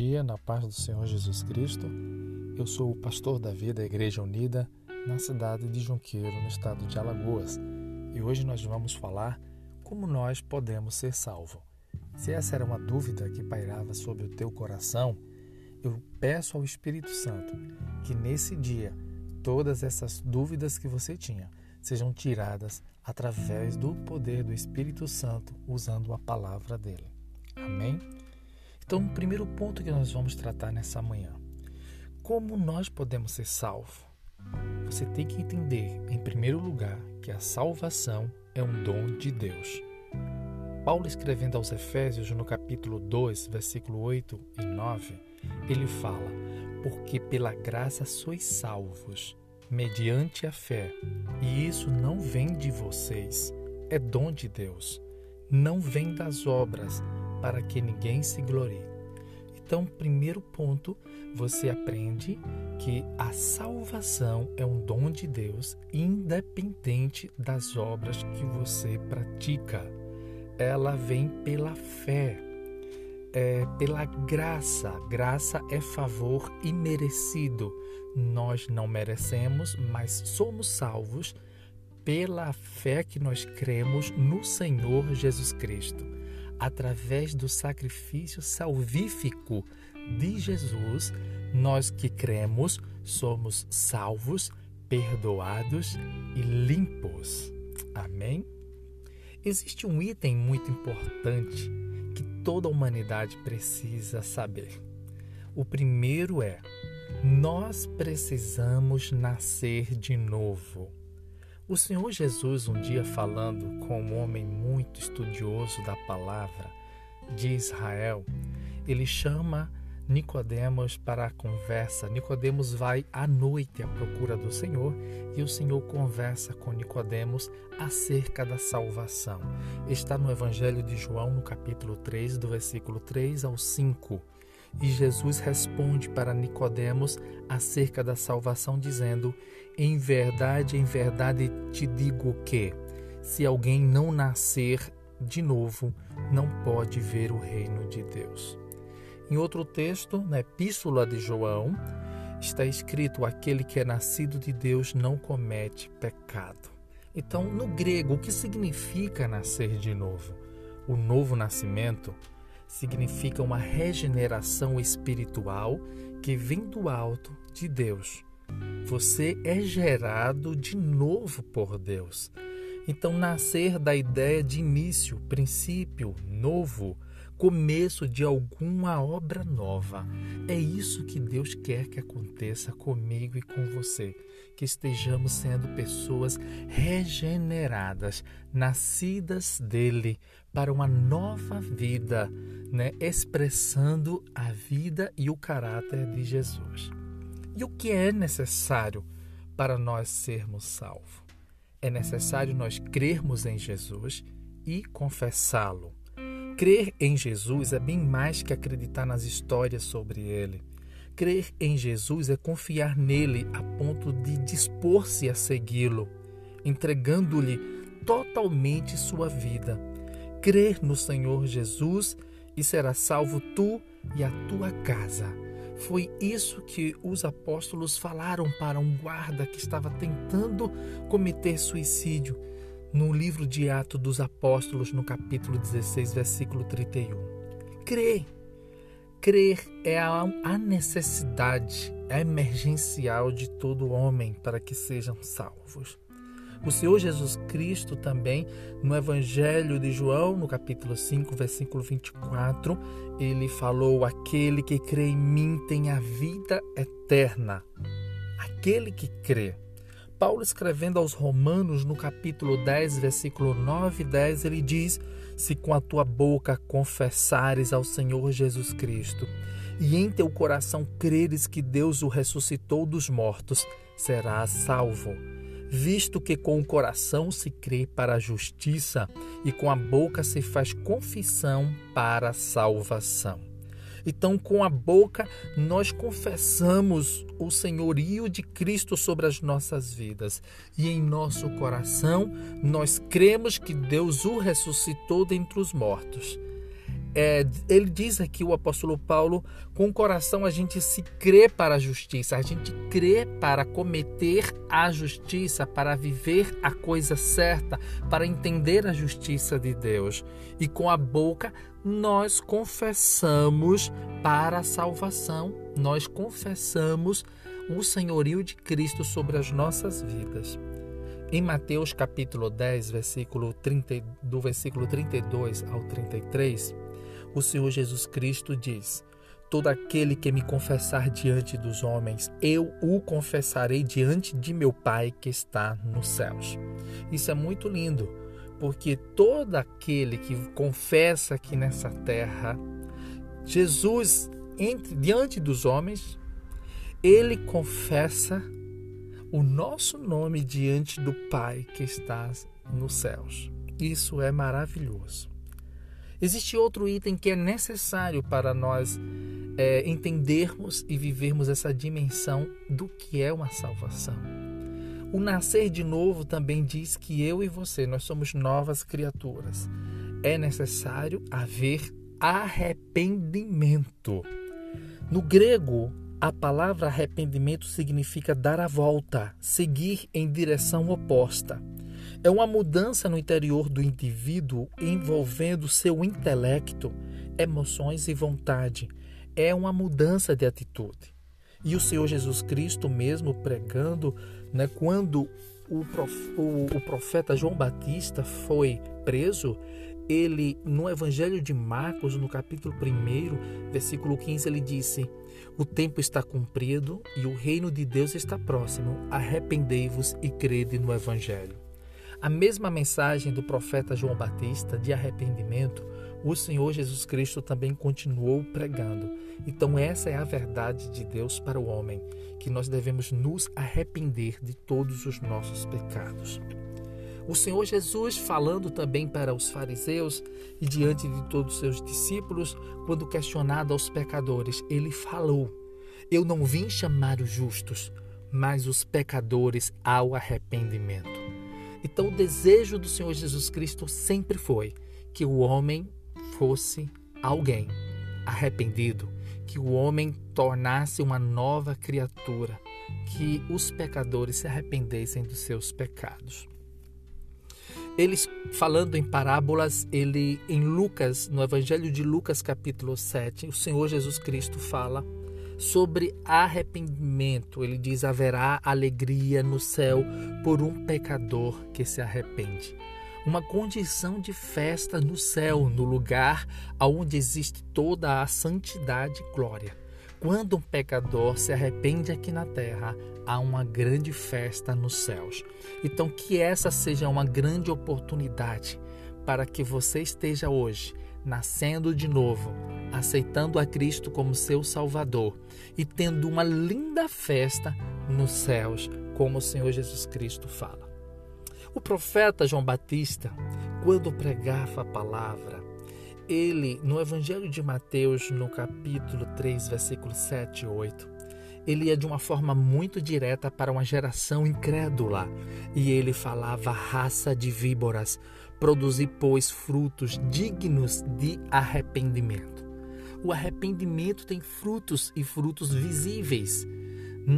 dia, na paz do Senhor Jesus Cristo. Eu sou o pastor Davi da Igreja Unida, na cidade de Junqueiro, no estado de Alagoas. E hoje nós vamos falar como nós podemos ser salvos. Se essa era uma dúvida que pairava sobre o teu coração, eu peço ao Espírito Santo que nesse dia todas essas dúvidas que você tinha sejam tiradas através do poder do Espírito Santo usando a palavra dele. Amém? Então, o primeiro ponto que nós vamos tratar nessa manhã: como nós podemos ser salvos? Você tem que entender, em primeiro lugar, que a salvação é um dom de Deus. Paulo, escrevendo aos Efésios, no capítulo 2, versículo 8 e 9, ele fala: Porque pela graça sois salvos, mediante a fé, e isso não vem de vocês, é dom de Deus, não vem das obras, para que ninguém se glorie. Então, primeiro ponto, você aprende que a salvação é um dom de Deus, independente das obras que você pratica. Ela vem pela fé, é pela graça. Graça é favor imerecido. Nós não merecemos, mas somos salvos pela fé que nós cremos no Senhor Jesus Cristo através do sacrifício salvífico de Jesus, nós que cremos somos salvos, perdoados e limpos. Amém? Existe um item muito importante que toda a humanidade precisa saber. O primeiro é: nós precisamos nascer de novo. O Senhor Jesus, um dia falando com um homem muito estudioso da palavra de Israel, ele chama Nicodemos para a conversa. Nicodemos vai à noite à procura do Senhor e o Senhor conversa com Nicodemos acerca da salvação. Está no Evangelho de João, no capítulo 3, do versículo 3 ao 5. E Jesus responde para Nicodemos acerca da salvação dizendo: Em verdade, em verdade te digo que se alguém não nascer de novo, não pode ver o reino de Deus. Em outro texto, na Epístola de João, está escrito: aquele que é nascido de Deus não comete pecado. Então, no grego, o que significa nascer de novo? O novo nascimento significa uma regeneração espiritual que vem do alto de Deus. Você é gerado de novo por Deus. Então, nascer da ideia de início, princípio, novo, começo de alguma obra nova. É isso que Deus quer que aconteça comigo e com você. Que estejamos sendo pessoas regeneradas, nascidas dele para uma nova vida, né? expressando a vida e o caráter de Jesus. E o que é necessário para nós sermos salvos? É necessário nós crermos em Jesus e confessá-lo Crer em Jesus é bem mais que acreditar nas histórias sobre ele. Crer em Jesus é confiar nele a ponto de dispor-se a segui-lo, entregando-lhe totalmente sua vida. Crer no Senhor Jesus e será salvo tu e a tua casa. Foi isso que os apóstolos falaram para um guarda que estava tentando cometer suicídio no livro de Atos dos Apóstolos, no capítulo 16, versículo 31. Crer. Crer é a necessidade emergencial de todo homem para que sejam salvos. O Senhor Jesus Cristo também, no Evangelho de João, no capítulo 5, versículo 24, ele falou: Aquele que crê em mim tem a vida eterna. Aquele que crê. Paulo, escrevendo aos Romanos, no capítulo 10, versículo 9 e 10, ele diz: Se com a tua boca confessares ao Senhor Jesus Cristo e em teu coração creres que Deus o ressuscitou dos mortos, serás salvo. Visto que com o coração se crê para a justiça e com a boca se faz confissão para a salvação. Então, com a boca, nós confessamos o senhorio de Cristo sobre as nossas vidas. E em nosso coração, nós cremos que Deus o ressuscitou dentre os mortos. É, ele diz aqui, o apóstolo Paulo, com o coração a gente se crê para a justiça, a gente crê para cometer a justiça, para viver a coisa certa, para entender a justiça de Deus. E com a boca nós confessamos para a salvação, nós confessamos o senhorio de Cristo sobre as nossas vidas. Em Mateus capítulo 10, versículo 30, do versículo 32 ao 33, o Senhor Jesus Cristo diz: Todo aquele que me confessar diante dos homens, eu o confessarei diante de meu Pai que está nos céus. Isso é muito lindo, porque todo aquele que confessa aqui nessa terra, Jesus, entre, diante dos homens, ele confessa o nosso nome diante do Pai que está nos céus. Isso é maravilhoso. Existe outro item que é necessário para nós é, entendermos e vivermos essa dimensão do que é uma salvação. O nascer de novo também diz que eu e você, nós somos novas criaturas. É necessário haver arrependimento. No grego, a palavra arrependimento significa dar a volta, seguir em direção oposta. É uma mudança no interior do indivíduo envolvendo seu intelecto, emoções e vontade. É uma mudança de atitude. E o Senhor Jesus Cristo, mesmo pregando, né, quando o, o profeta João Batista foi preso, ele, no Evangelho de Marcos, no capítulo 1, versículo 15, ele disse: O tempo está cumprido e o reino de Deus está próximo. Arrependei-vos e crede no Evangelho. A mesma mensagem do profeta João Batista de arrependimento, o Senhor Jesus Cristo também continuou pregando. Então, essa é a verdade de Deus para o homem, que nós devemos nos arrepender de todos os nossos pecados. O Senhor Jesus, falando também para os fariseus e diante de todos os seus discípulos, quando questionado aos pecadores, ele falou: Eu não vim chamar os justos, mas os pecadores ao arrependimento. Então, o desejo do Senhor Jesus Cristo sempre foi que o homem fosse alguém arrependido, que o homem tornasse uma nova criatura, que os pecadores se arrependessem dos seus pecados. Eles falando em parábolas, ele em Lucas, no Evangelho de Lucas, capítulo 7, o Senhor Jesus Cristo fala sobre arrependimento. Ele diz: haverá alegria no céu por um pecador que se arrepende. Uma condição de festa no céu, no lugar onde existe toda a santidade e glória. Quando um pecador se arrepende aqui na terra, há uma grande festa nos céus. Então, que essa seja uma grande oportunidade para que você esteja hoje nascendo de novo, aceitando a Cristo como seu Salvador e tendo uma linda festa nos céus, como o Senhor Jesus Cristo fala. O profeta João Batista, quando pregava a palavra, ele, no Evangelho de Mateus, no capítulo 3, versículos 7 e 8, ele ia de uma forma muito direta para uma geração incrédula. E ele falava: raça de víboras, produzi, pois, frutos dignos de arrependimento. O arrependimento tem frutos e frutos visíveis.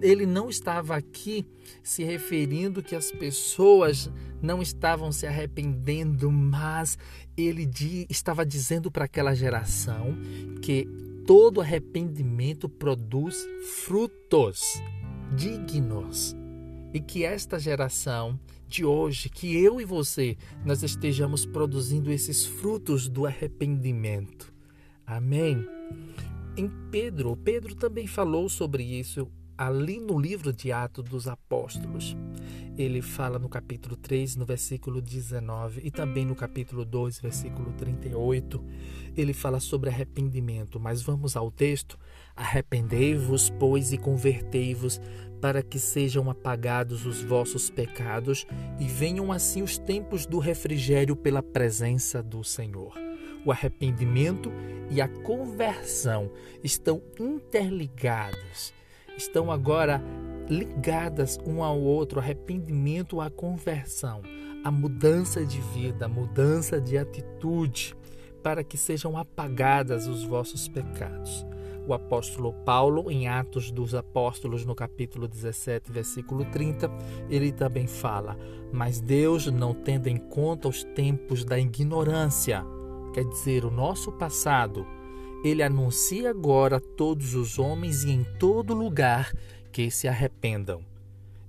Ele não estava aqui se referindo que as pessoas não estavam se arrependendo, mas ele estava dizendo para aquela geração que todo arrependimento produz frutos dignos. E que esta geração de hoje, que eu e você, nós estejamos produzindo esses frutos do arrependimento. Amém? Em Pedro, Pedro também falou sobre isso ali no livro de Atos dos Apóstolos. Ele fala no capítulo 3, no versículo 19, e também no capítulo 2, versículo 38. Ele fala sobre arrependimento, mas vamos ao texto. Arrependei-vos, pois, e convertei-vos, para que sejam apagados os vossos pecados e venham assim os tempos do refrigério pela presença do Senhor. O arrependimento e a conversão estão interligados estão agora ligadas um ao outro, arrependimento à conversão, a mudança de vida, a mudança de atitude, para que sejam apagadas os vossos pecados. O apóstolo Paulo, em Atos dos Apóstolos, no capítulo 17, versículo 30, ele também fala: Mas Deus, não tendo em conta os tempos da ignorância, quer dizer, o nosso passado, ele anuncia agora a todos os homens e em todo lugar que se arrependam.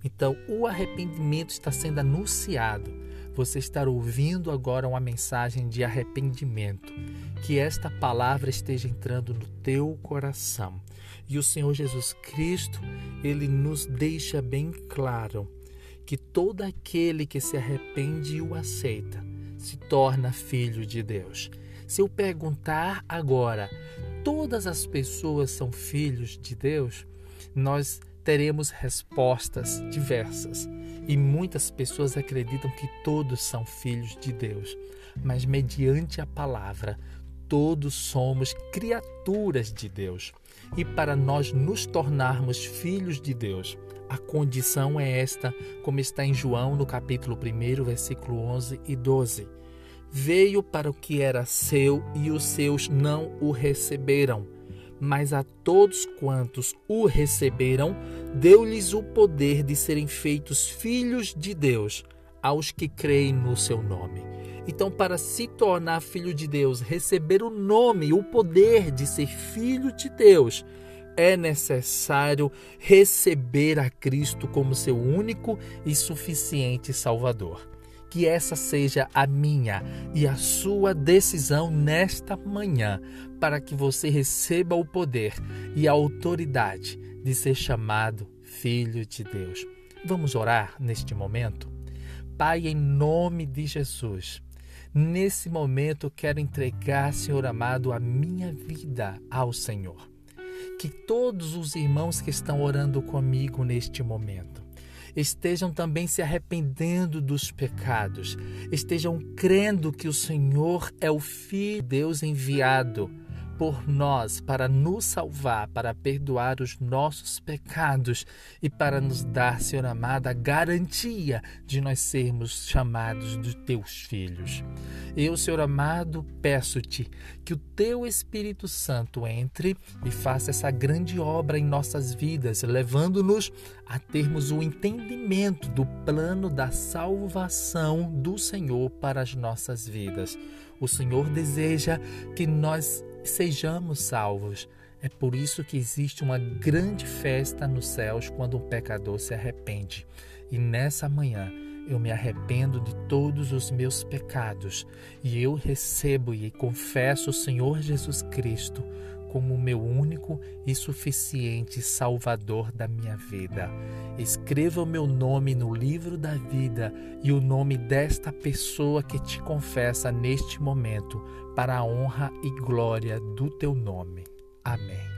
Então, o arrependimento está sendo anunciado. Você está ouvindo agora uma mensagem de arrependimento. Que esta palavra esteja entrando no teu coração. E o Senhor Jesus Cristo, ele nos deixa bem claro que todo aquele que se arrepende e o aceita se torna filho de Deus. Se eu perguntar agora, todas as pessoas são filhos de Deus? Nós teremos respostas diversas. E muitas pessoas acreditam que todos são filhos de Deus, mas mediante a palavra, todos somos criaturas de Deus. E para nós nos tornarmos filhos de Deus, a condição é esta, como está em João no capítulo 1, versículo 11 e 12. Veio para o que era seu e os seus não o receberam mas a todos quantos o receberam, deu-lhes o poder de serem feitos filhos de Deus, aos que creem no seu nome. Então, para se tornar filho de Deus, receber o nome, o poder de ser filho de Deus, é necessário receber a Cristo como seu único e suficiente Salvador. Que essa seja a minha e a sua decisão nesta manhã, para que você receba o poder e a autoridade de ser chamado Filho de Deus. Vamos orar neste momento? Pai, em nome de Jesus, nesse momento quero entregar, Senhor amado, a minha vida ao Senhor. Que todos os irmãos que estão orando comigo neste momento estejam também se arrependendo dos pecados, estejam crendo que o Senhor é o Filho de Deus enviado por nós para nos salvar, para perdoar os nossos pecados e para nos dar, Senhor amado, a garantia de nós sermos chamados de teus filhos. Eu, Senhor amado, peço-te que o teu Espírito Santo entre e faça essa grande obra em nossas vidas, levando-nos a termos o entendimento do plano da salvação do Senhor para as nossas vidas. O Senhor deseja que nós sejamos salvos. É por isso que existe uma grande festa nos céus quando um pecador se arrepende. E nessa manhã eu me arrependo de todos os meus pecados e eu recebo e confesso o Senhor Jesus Cristo como meu único e suficiente Salvador da minha vida. Escreva o meu nome no livro da vida e o nome desta pessoa que te confessa neste momento, para a honra e glória do teu nome. Amém.